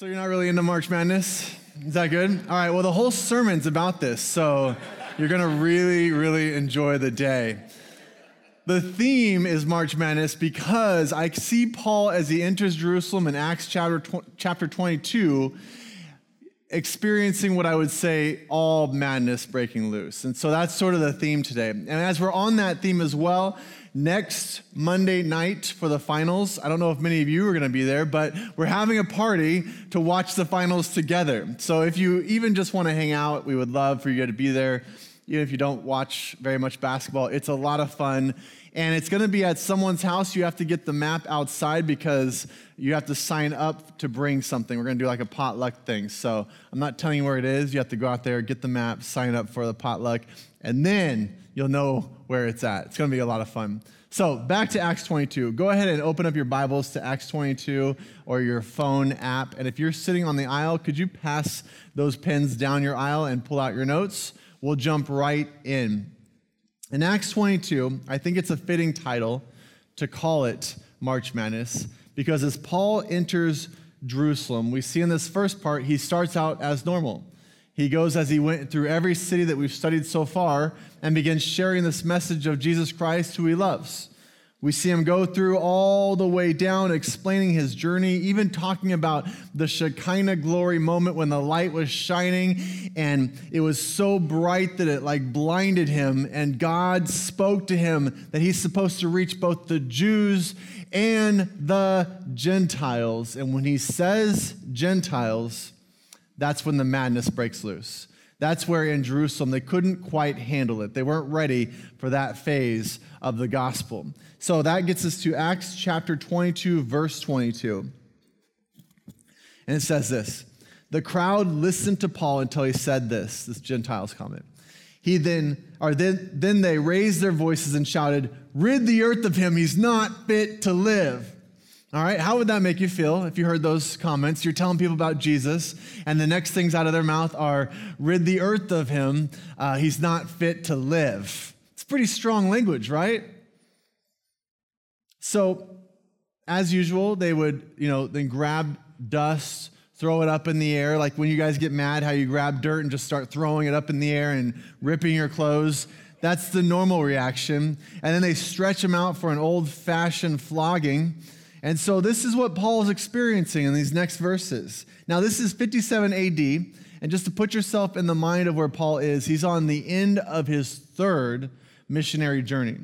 So you're not really into March Madness? Is that good? All right, well, the whole sermon's about this, so you're gonna really, really enjoy the day. The theme is March Madness because I see Paul as he enters Jerusalem in Acts chapter, chapter 22 experiencing what I would say all madness breaking loose. And so that's sort of the theme today. And as we're on that theme as well, next Monday night for the finals, I don't know if many of you are going to be there, but we're having a party to watch the finals together. So if you even just want to hang out, we would love for you to be there. Even if you don't watch very much basketball, it's a lot of fun and it's going to be at someone's house. You have to get the map outside because you have to sign up to bring something. We're going to do like a potluck thing. So I'm not telling you where it is. You have to go out there, get the map, sign up for the potluck, and then you'll know where it's at. It's going to be a lot of fun. So back to Acts 22. Go ahead and open up your Bibles to Acts 22 or your phone app. And if you're sitting on the aisle, could you pass those pens down your aisle and pull out your notes? We'll jump right in. In Acts 22, I think it's a fitting title to call it March Madness because as Paul enters Jerusalem, we see in this first part, he starts out as normal. He goes as he went through every city that we've studied so far and begins sharing this message of Jesus Christ, who he loves. We see him go through all the way down, explaining his journey, even talking about the Shekinah glory moment when the light was shining and it was so bright that it like blinded him. And God spoke to him that he's supposed to reach both the Jews and the Gentiles. And when he says Gentiles, that's when the madness breaks loose. That's where in Jerusalem they couldn't quite handle it. They weren't ready for that phase of the gospel. So that gets us to Acts chapter 22, verse 22. And it says this The crowd listened to Paul until he said this, this Gentiles comment. He then, or then, then they raised their voices and shouted, Rid the earth of him, he's not fit to live. All right, how would that make you feel if you heard those comments? You're telling people about Jesus, and the next things out of their mouth are, rid the earth of him, uh, he's not fit to live. It's pretty strong language, right? So, as usual, they would, you know, then grab dust, throw it up in the air, like when you guys get mad, how you grab dirt and just start throwing it up in the air and ripping your clothes. That's the normal reaction. And then they stretch them out for an old fashioned flogging. And so this is what Paul is experiencing in these next verses. Now, this is 57 AD. And just to put yourself in the mind of where Paul is, he's on the end of his third missionary journey.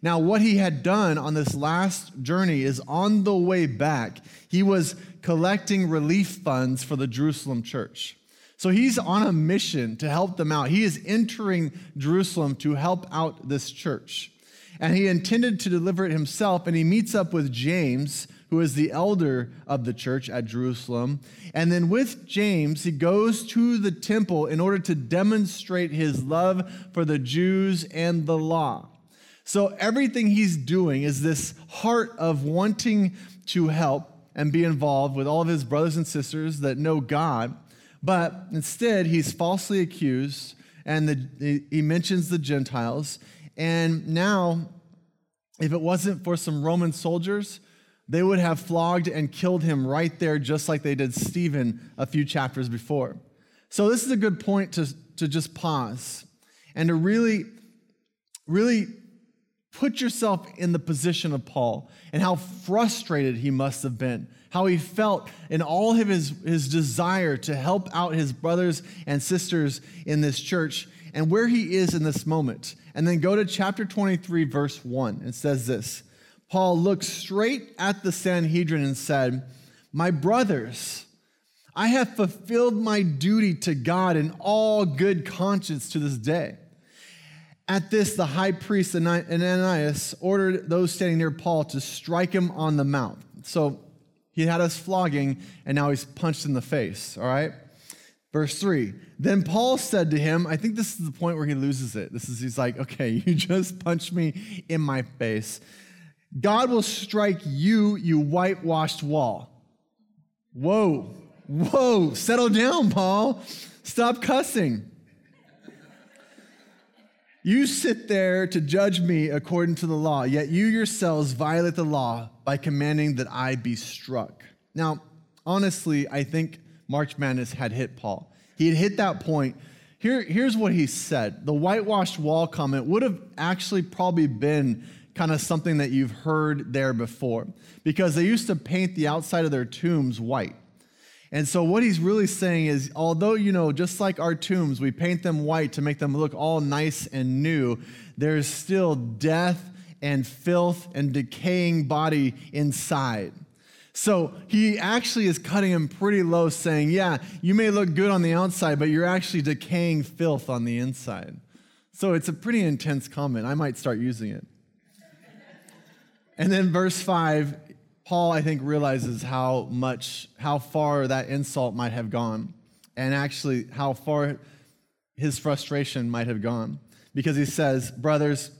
Now, what he had done on this last journey is on the way back, he was collecting relief funds for the Jerusalem church. So he's on a mission to help them out. He is entering Jerusalem to help out this church and he intended to deliver it himself. And he meets up with James, who is the elder of the church at Jerusalem. And then with James, he goes to the temple in order to demonstrate his love for the Jews and the law. So everything he's doing is this heart of wanting to help and be involved with all of his brothers and sisters that know God. But instead, he's falsely accused, and the, he mentions the Gentiles. And now, if it wasn't for some Roman soldiers, they would have flogged and killed him right there, just like they did Stephen a few chapters before. So, this is a good point to, to just pause and to really, really put yourself in the position of Paul and how frustrated he must have been, how he felt in all of his, his desire to help out his brothers and sisters in this church and where he is in this moment. And then go to chapter 23, verse 1. It says this Paul looked straight at the Sanhedrin and said, My brothers, I have fulfilled my duty to God in all good conscience to this day. At this, the high priest Ananias ordered those standing near Paul to strike him on the mouth. So he had us flogging, and now he's punched in the face, all right? Verse 3 Then Paul said to him, I think this is the point where he loses it. This is, he's like, okay, you just punched me in my face. God will strike you, you whitewashed wall. Whoa, whoa, settle down, Paul. Stop cussing. You sit there to judge me according to the law, yet you yourselves violate the law by commanding that I be struck. Now, honestly, I think March Madness had hit Paul. He had hit that point. Here, here's what he said the whitewashed wall comment would have actually probably been kind of something that you've heard there before because they used to paint the outside of their tombs white. And so what he's really saying is although you know just like our tombs we paint them white to make them look all nice and new there's still death and filth and decaying body inside. So he actually is cutting him pretty low, saying, Yeah, you may look good on the outside, but you're actually decaying filth on the inside. So it's a pretty intense comment. I might start using it. and then verse 5, Paul, I think, realizes how much, how far that insult might have gone, and actually how far his frustration might have gone. Because he says, Brothers,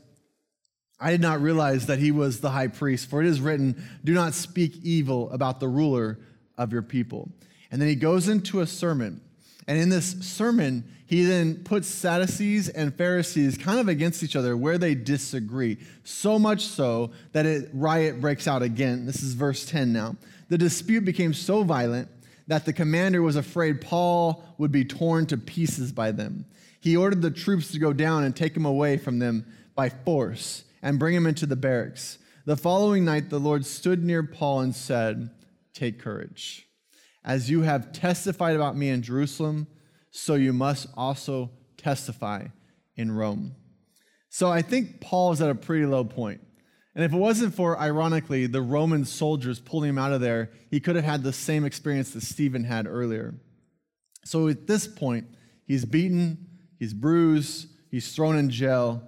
I did not realize that he was the high priest, for it is written, Do not speak evil about the ruler of your people. And then he goes into a sermon. And in this sermon, he then puts Sadducees and Pharisees kind of against each other where they disagree. So much so that a riot breaks out again. This is verse 10 now. The dispute became so violent that the commander was afraid Paul would be torn to pieces by them. He ordered the troops to go down and take him away from them by force and bring him into the barracks. The following night, the Lord stood near Paul and said, Take courage. As you have testified about me in Jerusalem, so you must also testify in Rome. So I think Paul is at a pretty low point. And if it wasn't for, ironically, the Roman soldiers pulling him out of there, he could have had the same experience that Stephen had earlier. So at this point, he's beaten, he's bruised, he's thrown in jail,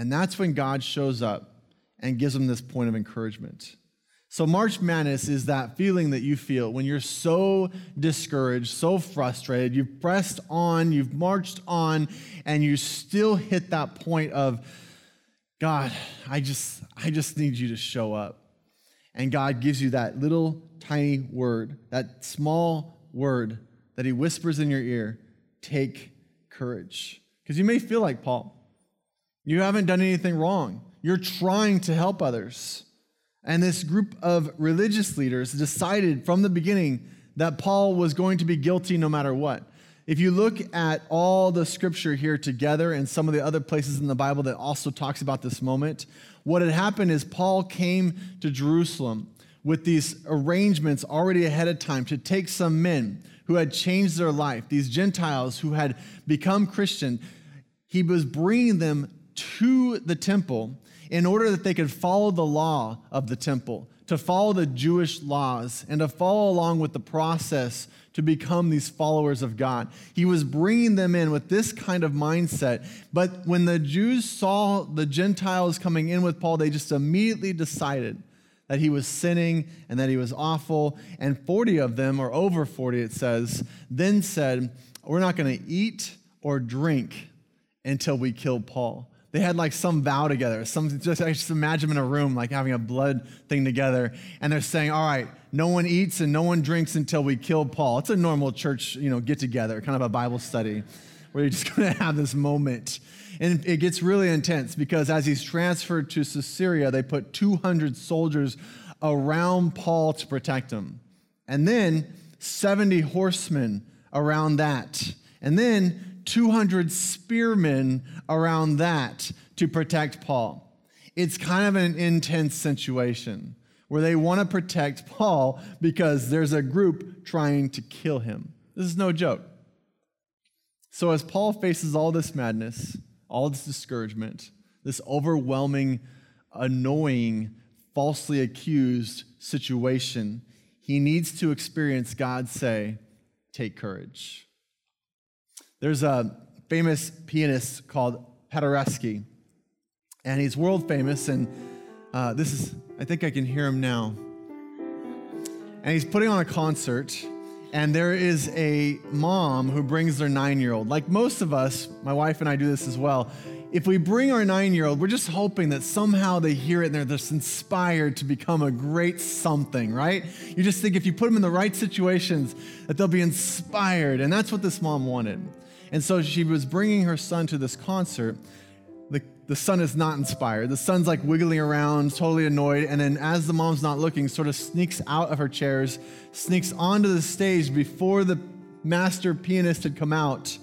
and that's when God shows up and gives them this point of encouragement. So, March Madness is that feeling that you feel when you're so discouraged, so frustrated, you've pressed on, you've marched on, and you still hit that point of, God, I just, I just need you to show up. And God gives you that little tiny word, that small word that He whispers in your ear take courage. Because you may feel like Paul. You haven't done anything wrong. You're trying to help others. And this group of religious leaders decided from the beginning that Paul was going to be guilty no matter what. If you look at all the scripture here together and some of the other places in the Bible that also talks about this moment, what had happened is Paul came to Jerusalem with these arrangements already ahead of time to take some men who had changed their life, these Gentiles who had become Christian. He was bringing them to the temple in order that they could follow the law of the temple, to follow the Jewish laws, and to follow along with the process to become these followers of God. He was bringing them in with this kind of mindset. But when the Jews saw the Gentiles coming in with Paul, they just immediately decided that he was sinning and that he was awful. And 40 of them, or over 40, it says, then said, We're not going to eat or drink until we kill Paul they had like some vow together. Some just I just imagine them in a room like having a blood thing together, and they're saying, "All right, no one eats and no one drinks until we kill Paul." It's a normal church, you know, get together, kind of a Bible study, where you're just going to have this moment, and it gets really intense because as he's transferred to Caesarea, they put 200 soldiers around Paul to protect him, and then 70 horsemen around that, and then 200 spearmen around that to protect Paul. It's kind of an intense situation where they want to protect Paul because there's a group trying to kill him. This is no joke. So, as Paul faces all this madness, all this discouragement, this overwhelming, annoying, falsely accused situation, he needs to experience God say, Take courage. There's a famous pianist called Paderewski, and he's world famous. And uh, this is, I think I can hear him now. And he's putting on a concert, and there is a mom who brings their nine year old. Like most of us, my wife and I do this as well. If we bring our nine year old, we're just hoping that somehow they hear it and they're just inspired to become a great something, right? You just think if you put them in the right situations, that they'll be inspired. And that's what this mom wanted. And so she was bringing her son to this concert. The, the son is not inspired. The son's like wiggling around, totally annoyed. And then, as the mom's not looking, sort of sneaks out of her chairs, sneaks onto the stage before the master pianist had come out,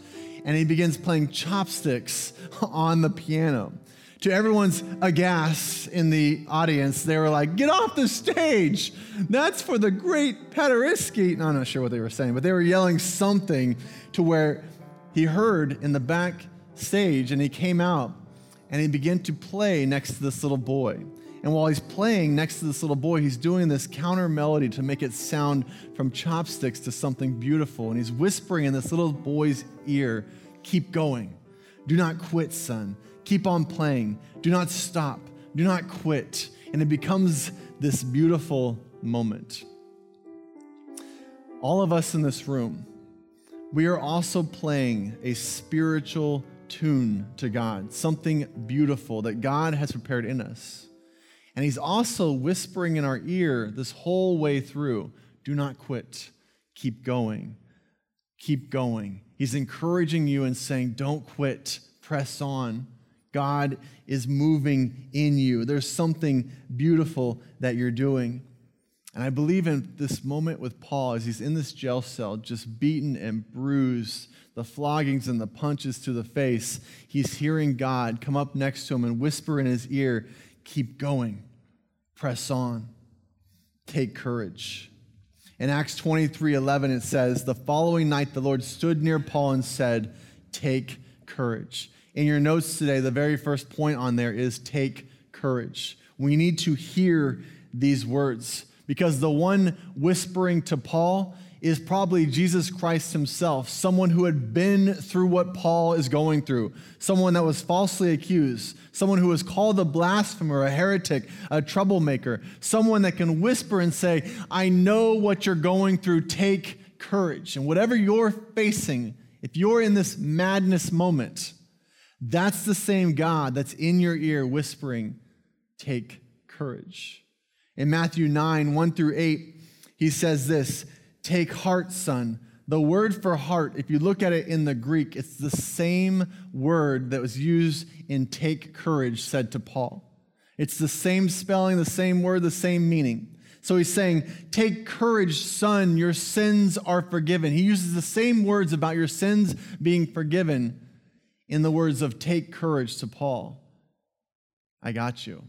and he begins playing chopsticks on the piano. To everyone's aghast in the audience, they were like, Get off the stage! That's for the great Paderewski. No, I'm not sure what they were saying, but they were yelling something to where he heard in the back stage and he came out and he began to play next to this little boy. And while he's playing next to this little boy, he's doing this counter melody to make it sound from chopsticks to something beautiful. And he's whispering in this little boy's ear, Keep going. Do not quit, son. Keep on playing. Do not stop. Do not quit. And it becomes this beautiful moment. All of us in this room, we are also playing a spiritual tune to God, something beautiful that God has prepared in us. And He's also whispering in our ear this whole way through do not quit, keep going, keep going. He's encouraging you and saying, don't quit, press on. God is moving in you. There's something beautiful that you're doing. And I believe in this moment with Paul as he's in this jail cell, just beaten and bruised, the floggings and the punches to the face, he's hearing God come up next to him and whisper in his ear, Keep going, press on, take courage. In Acts 23 11, it says, The following night the Lord stood near Paul and said, Take courage. In your notes today, the very first point on there is take courage. We need to hear these words because the one whispering to Paul is probably Jesus Christ himself, someone who had been through what Paul is going through, someone that was falsely accused, someone who was called a blasphemer, a heretic, a troublemaker, someone that can whisper and say, I know what you're going through, take courage. And whatever you're facing, if you're in this madness moment, that's the same God that's in your ear whispering, take courage. In Matthew 9, 1 through 8, he says this Take heart, son. The word for heart, if you look at it in the Greek, it's the same word that was used in take courage, said to Paul. It's the same spelling, the same word, the same meaning. So he's saying, Take courage, son, your sins are forgiven. He uses the same words about your sins being forgiven in the words of take courage to Paul. I got you.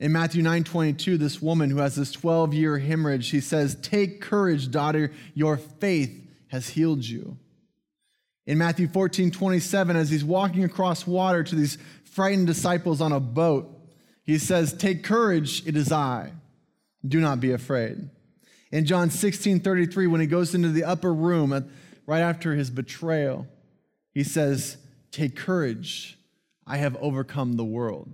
In Matthew 9 22, this woman who has this 12 year hemorrhage, she says, Take courage, daughter, your faith has healed you. In Matthew 14 27, as he's walking across water to these frightened disciples on a boat, he says, Take courage, it is I. Do not be afraid. In John 16 33, when he goes into the upper room right after his betrayal, he says, Take courage, I have overcome the world.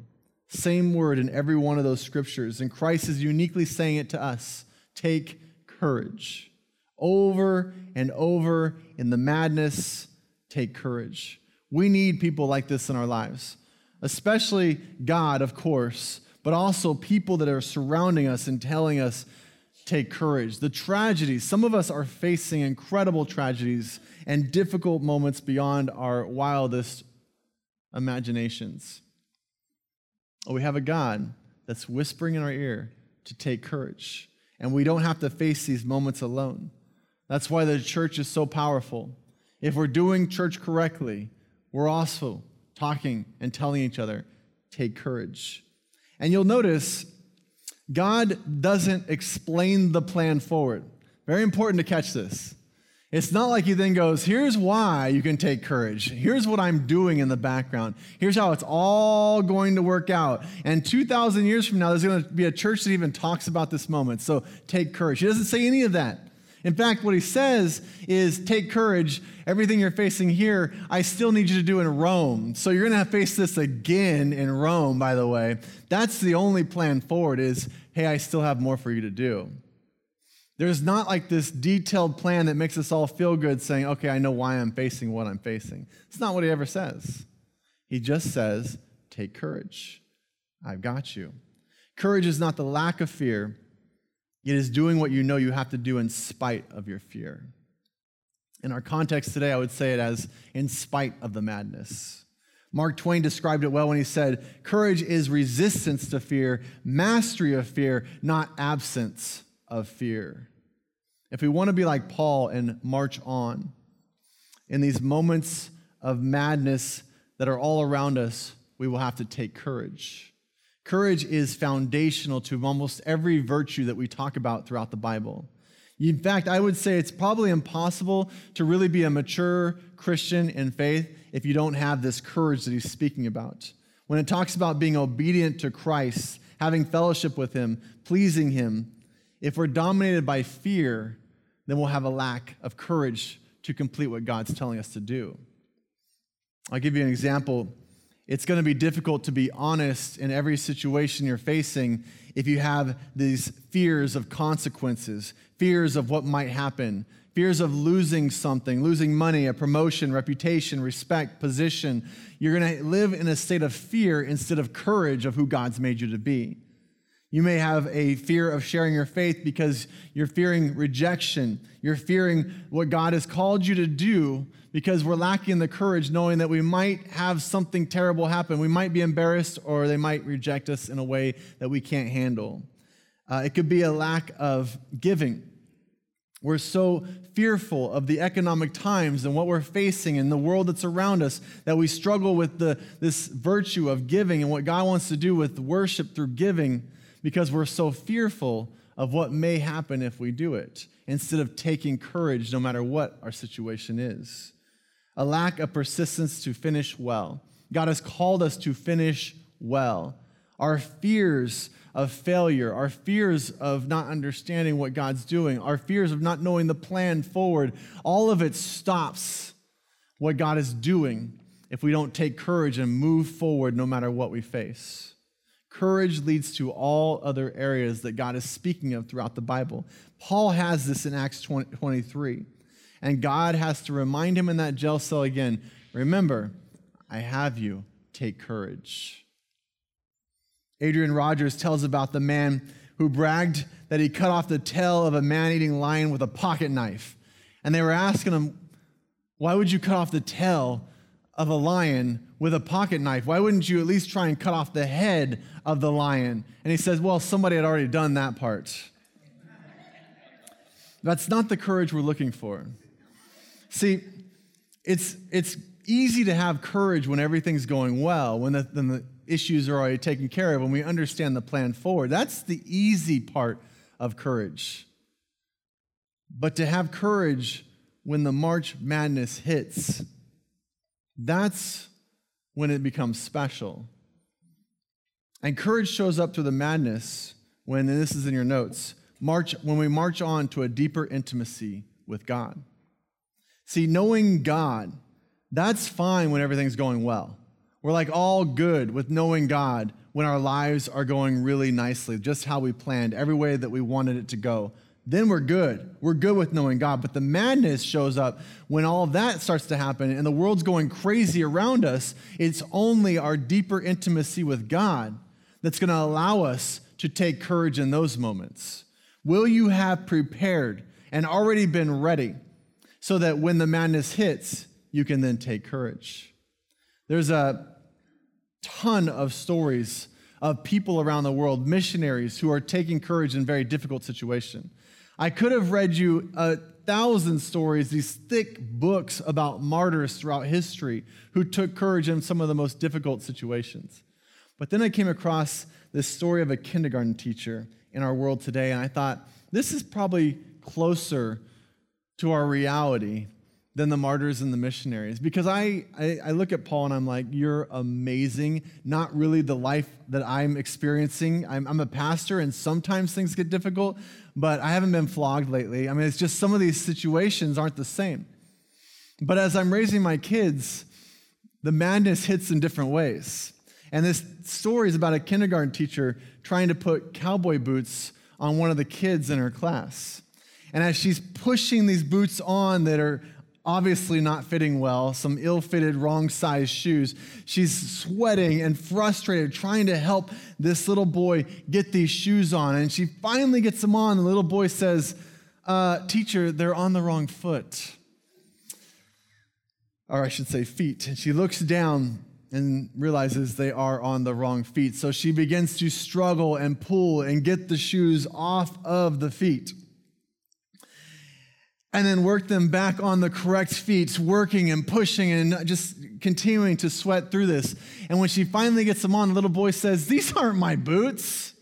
Same word in every one of those scriptures. And Christ is uniquely saying it to us take courage. Over and over in the madness, take courage. We need people like this in our lives, especially God, of course, but also people that are surrounding us and telling us, take courage. The tragedies, some of us are facing incredible tragedies and difficult moments beyond our wildest imaginations. Oh, we have a God that's whispering in our ear to take courage. And we don't have to face these moments alone. That's why the church is so powerful. If we're doing church correctly, we're also talking and telling each other, take courage. And you'll notice God doesn't explain the plan forward. Very important to catch this. It's not like he then goes, here's why you can take courage. Here's what I'm doing in the background. Here's how it's all going to work out. And 2,000 years from now, there's going to be a church that even talks about this moment. So take courage. He doesn't say any of that. In fact, what he says is take courage. Everything you're facing here, I still need you to do in Rome. So you're going to face this again in Rome, by the way. That's the only plan forward is, hey, I still have more for you to do. There's not like this detailed plan that makes us all feel good saying, okay, I know why I'm facing what I'm facing. It's not what he ever says. He just says, take courage. I've got you. Courage is not the lack of fear, it is doing what you know you have to do in spite of your fear. In our context today, I would say it as in spite of the madness. Mark Twain described it well when he said, Courage is resistance to fear, mastery of fear, not absence of fear. If we want to be like Paul and march on in these moments of madness that are all around us, we will have to take courage. Courage is foundational to almost every virtue that we talk about throughout the Bible. In fact, I would say it's probably impossible to really be a mature Christian in faith if you don't have this courage that he's speaking about. When it talks about being obedient to Christ, having fellowship with him, pleasing him, if we're dominated by fear, then we'll have a lack of courage to complete what God's telling us to do. I'll give you an example. It's going to be difficult to be honest in every situation you're facing if you have these fears of consequences, fears of what might happen, fears of losing something, losing money, a promotion, reputation, respect, position. You're going to live in a state of fear instead of courage of who God's made you to be. You may have a fear of sharing your faith because you're fearing rejection. You're fearing what God has called you to do because we're lacking the courage knowing that we might have something terrible happen. We might be embarrassed or they might reject us in a way that we can't handle. Uh, it could be a lack of giving. We're so fearful of the economic times and what we're facing in the world that's around us that we struggle with the, this virtue of giving and what God wants to do with worship through giving because we're so fearful of what may happen if we do it, instead of taking courage no matter what our situation is. A lack of persistence to finish well. God has called us to finish well. Our fears of failure, our fears of not understanding what God's doing, our fears of not knowing the plan forward, all of it stops what God is doing if we don't take courage and move forward no matter what we face. Courage leads to all other areas that God is speaking of throughout the Bible. Paul has this in Acts 20, 23. And God has to remind him in that jail cell again remember, I have you. Take courage. Adrian Rogers tells about the man who bragged that he cut off the tail of a man eating lion with a pocket knife. And they were asking him, Why would you cut off the tail of a lion with a pocket knife? Why wouldn't you at least try and cut off the head of the lion? And he says, Well, somebody had already done that part. That's not the courage we're looking for. See, it's, it's easy to have courage when everything's going well, when the, when the issues are already taken care of, when we understand the plan forward. That's the easy part of courage. But to have courage when the March madness hits, that's when it becomes special. And courage shows up through the madness when, and this is in your notes, march, when we march on to a deeper intimacy with God. See, knowing God, that's fine when everything's going well. We're like all good with knowing God when our lives are going really nicely, just how we planned, every way that we wanted it to go then we're good. We're good with knowing God. But the madness shows up when all that starts to happen and the world's going crazy around us. It's only our deeper intimacy with God that's going to allow us to take courage in those moments. Will you have prepared and already been ready so that when the madness hits, you can then take courage? There's a ton of stories of people around the world, missionaries who are taking courage in very difficult situations. I could have read you a thousand stories, these thick books about martyrs throughout history who took courage in some of the most difficult situations. But then I came across this story of a kindergarten teacher in our world today, and I thought, this is probably closer to our reality than the martyrs and the missionaries. Because I, I, I, look at Paul and I'm like, you're amazing. Not really the life that I'm experiencing. I'm, I'm a pastor and sometimes things get difficult, but I haven't been flogged lately. I mean, it's just some of these situations aren't the same. But as I'm raising my kids, the madness hits in different ways. And this story is about a kindergarten teacher trying to put cowboy boots on one of the kids in her class. And as she's pushing these boots on that are obviously not fitting well, some ill fitted, wrong size shoes. She's sweating and frustrated, trying to help this little boy get these shoes on. And she finally gets them on. The little boy says, uh, Teacher, they're on the wrong foot. Or I should say, feet. And she looks down and realizes they are on the wrong feet. So she begins to struggle and pull and get the shoes off of the feet. And then work them back on the correct feet, working and pushing and just continuing to sweat through this. And when she finally gets them on, the little boy says, These aren't my boots.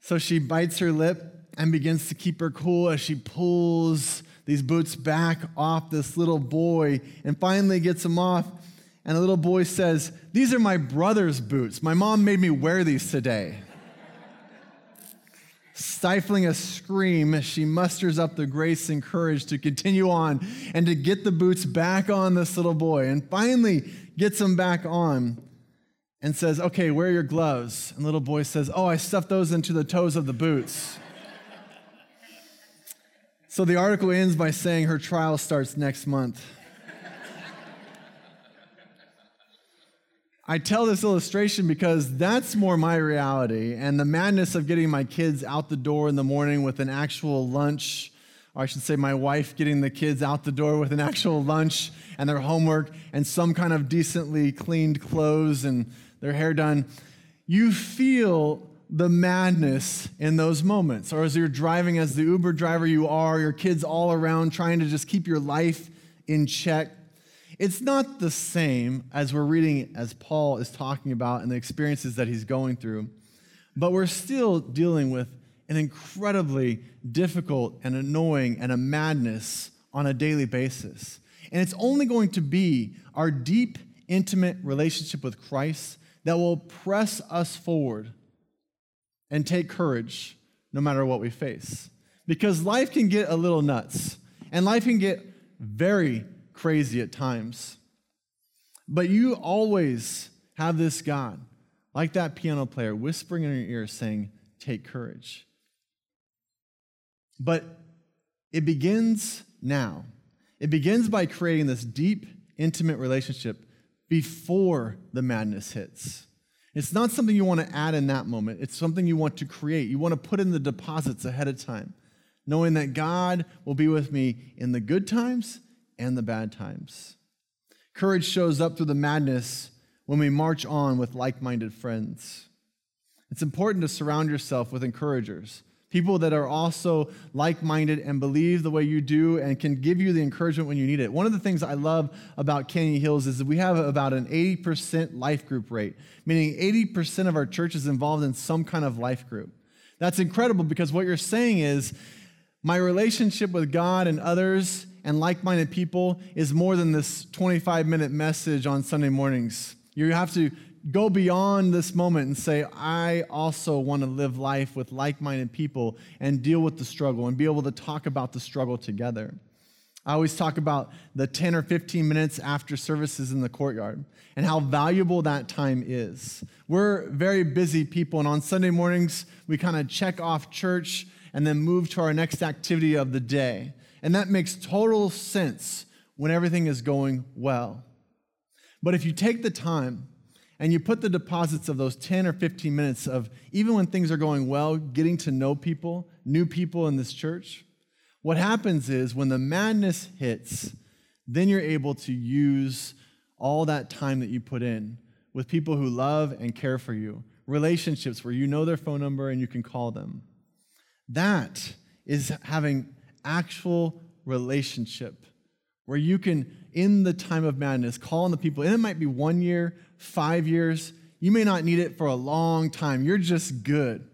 So she bites her lip and begins to keep her cool as she pulls these boots back off this little boy and finally gets them off. And the little boy says, These are my brother's boots. My mom made me wear these today. Stifling a scream, she musters up the grace and courage to continue on and to get the boots back on this little boy and finally gets them back on and says, Okay, where are your gloves? And little boy says, Oh, I stuffed those into the toes of the boots. So the article ends by saying her trial starts next month. I tell this illustration because that's more my reality, and the madness of getting my kids out the door in the morning with an actual lunch, or I should say, my wife getting the kids out the door with an actual lunch and their homework and some kind of decently cleaned clothes and their hair done. You feel the madness in those moments. Or as you're driving as the Uber driver you are, your kids all around trying to just keep your life in check. It's not the same as we're reading as Paul is talking about and the experiences that he's going through, but we're still dealing with an incredibly difficult and annoying and a madness on a daily basis. And it's only going to be our deep, intimate relationship with Christ that will press us forward and take courage no matter what we face. Because life can get a little nuts and life can get very crazy at times. But you always have this God, like that piano player, whispering in your ear saying, Take courage. But it begins now. It begins by creating this deep, intimate relationship before the madness hits. It's not something you want to add in that moment, it's something you want to create. You want to put in the deposits ahead of time, knowing that God will be with me in the good times and the bad times. Courage shows up through the madness when we march on with like minded friends. It's important to surround yourself with encouragers people that are also like minded and believe the way you do and can give you the encouragement when you need it. One of the things I love about Canyon Hills is that we have about an 80% life group rate, meaning 80% of our church is involved in some kind of life group. That's incredible because what you're saying is my relationship with God and others and like minded people is more than this 25 minute message on Sunday mornings. You have to go beyond this moment and say, I also want to live life with like minded people and deal with the struggle and be able to talk about the struggle together. I always talk about the 10 or 15 minutes after services in the courtyard and how valuable that time is. We're very busy people, and on Sunday mornings, we kind of check off church and then move to our next activity of the day. And that makes total sense when everything is going well. But if you take the time and you put the deposits of those 10 or 15 minutes of even when things are going well, getting to know people, new people in this church, what happens is when the madness hits, then you're able to use all that time that you put in with people who love and care for you, relationships where you know their phone number and you can call them. That is having actual relationship where you can, in the time of madness, call on the people. And it might be one year, five years. You may not need it for a long time. You're just good.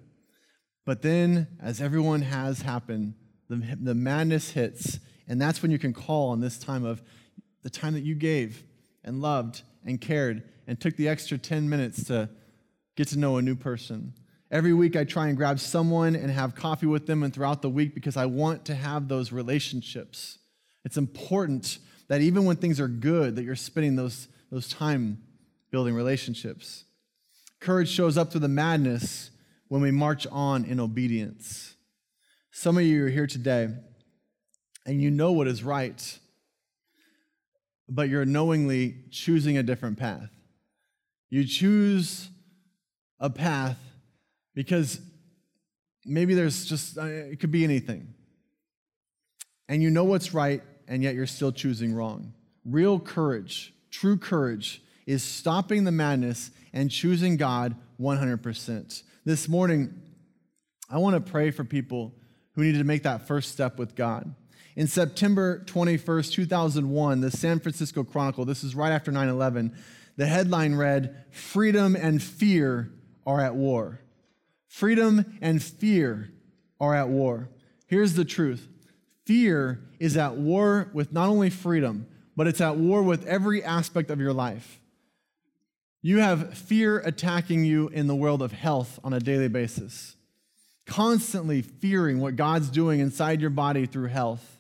But then, as everyone has happened, the, the madness hits. And that's when you can call on this time of the time that you gave and loved and cared and took the extra 10 minutes to get to know a new person. Every week, I try and grab someone and have coffee with them, and throughout the week, because I want to have those relationships. It's important that even when things are good, that you're spending those, those time building relationships. Courage shows up through the madness when we march on in obedience. Some of you are here today and you know what is right, but you're knowingly choosing a different path. You choose a path because maybe there's just, uh, it could be anything. And you know what's right, and yet you're still choosing wrong. Real courage, true courage, is stopping the madness and choosing God 100%. This morning, I want to pray for people who needed to make that first step with God. In September 21st, 2001, the San Francisco Chronicle, this is right after 9 11, the headline read, Freedom and Fear are at war. Freedom and fear are at war. Here's the truth fear is at war with not only freedom, but it's at war with every aspect of your life. You have fear attacking you in the world of health on a daily basis, constantly fearing what God's doing inside your body through health.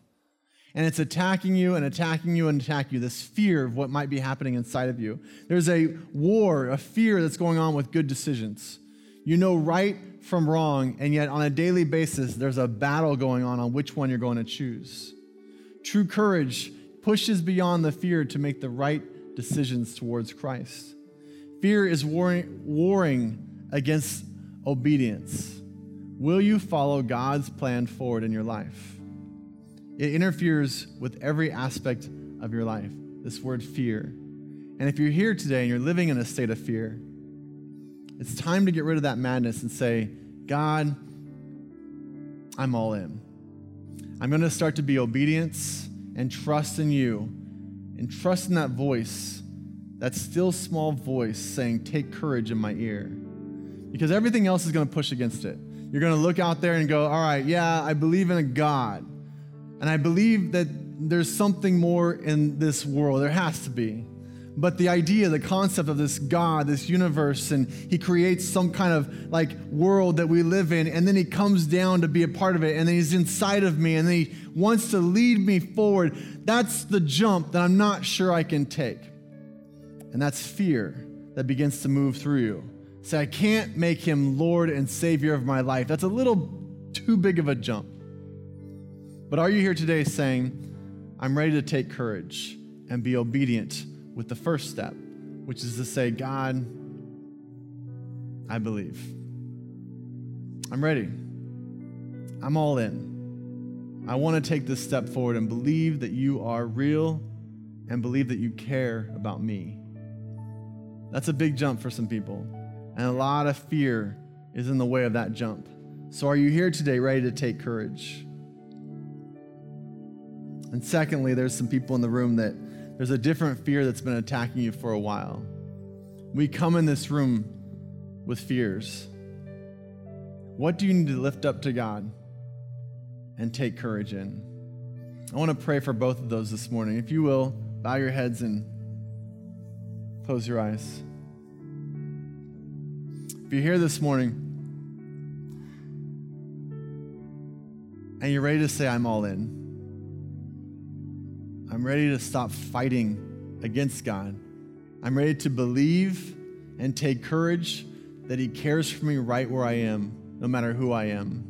And it's attacking you and attacking you and attacking you, this fear of what might be happening inside of you. There's a war, a fear that's going on with good decisions. You know right from wrong, and yet on a daily basis, there's a battle going on on which one you're going to choose. True courage pushes beyond the fear to make the right decisions towards Christ. Fear is warring, warring against obedience. Will you follow God's plan forward in your life? It interferes with every aspect of your life, this word fear. And if you're here today and you're living in a state of fear, it's time to get rid of that madness and say, God, I'm all in. I'm going to start to be obedience and trust in you and trust in that voice, that still small voice saying, Take courage in my ear. Because everything else is going to push against it. You're going to look out there and go, All right, yeah, I believe in a God. And I believe that there's something more in this world. There has to be. But the idea, the concept of this God, this universe, and He creates some kind of like world that we live in, and then He comes down to be a part of it, and then He's inside of me, and then He wants to lead me forward. That's the jump that I'm not sure I can take. And that's fear that begins to move through you. Say, I can't make Him Lord and Savior of my life. That's a little too big of a jump. But are you here today saying, I'm ready to take courage and be obedient with the first step, which is to say, God, I believe. I'm ready. I'm all in. I want to take this step forward and believe that you are real and believe that you care about me. That's a big jump for some people. And a lot of fear is in the way of that jump. So, are you here today ready to take courage? And secondly, there's some people in the room that there's a different fear that's been attacking you for a while. We come in this room with fears. What do you need to lift up to God and take courage in? I want to pray for both of those this morning. If you will, bow your heads and close your eyes. If you're here this morning and you're ready to say, I'm all in, I'm ready to stop fighting against God. I'm ready to believe and take courage that He cares for me right where I am, no matter who I am.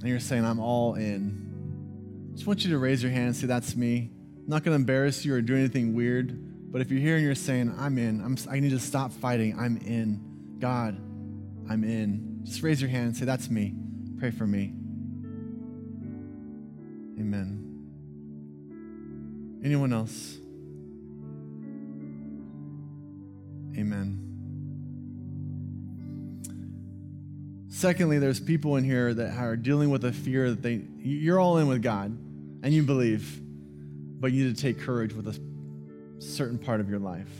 And you're saying, I'm all in. I just want you to raise your hand and say, That's me. I'm not going to embarrass you or do anything weird. But if you're here and you're saying, I'm in, I'm, I need to stop fighting, I'm in. God, I'm in. Just raise your hand and say, That's me. Pray for me. Amen. Anyone else? Amen. Secondly, there's people in here that are dealing with a fear that they you're all in with God and you believe, but you need to take courage with a certain part of your life.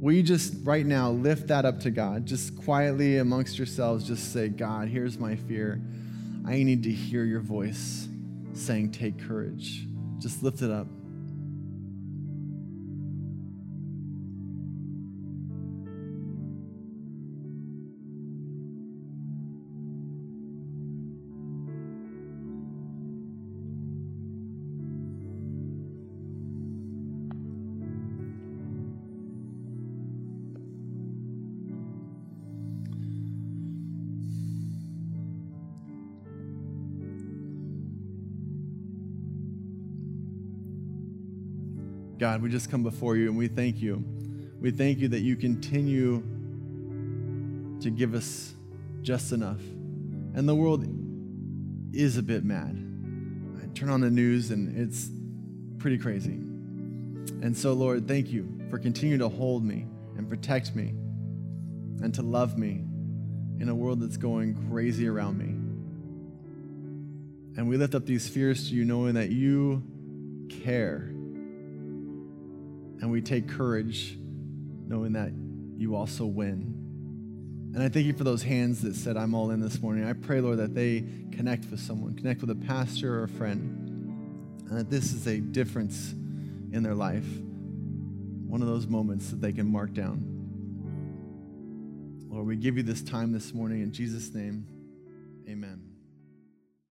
Will you just right now lift that up to God? Just quietly amongst yourselves, just say, God, here's my fear. I need to hear your voice saying, Take courage. Just lift it up. God, we just come before you and we thank you. We thank you that you continue to give us just enough. And the world is a bit mad. I turn on the news and it's pretty crazy. And so, Lord, thank you for continuing to hold me and protect me and to love me in a world that's going crazy around me. And we lift up these fears to you, knowing that you care. And we take courage, knowing that you also win. And I thank you for those hands that said, I'm all in this morning. I pray, Lord, that they connect with someone, connect with a pastor or a friend, and that this is a difference in their life. One of those moments that they can mark down. Lord, we give you this time this morning in Jesus' name. Amen.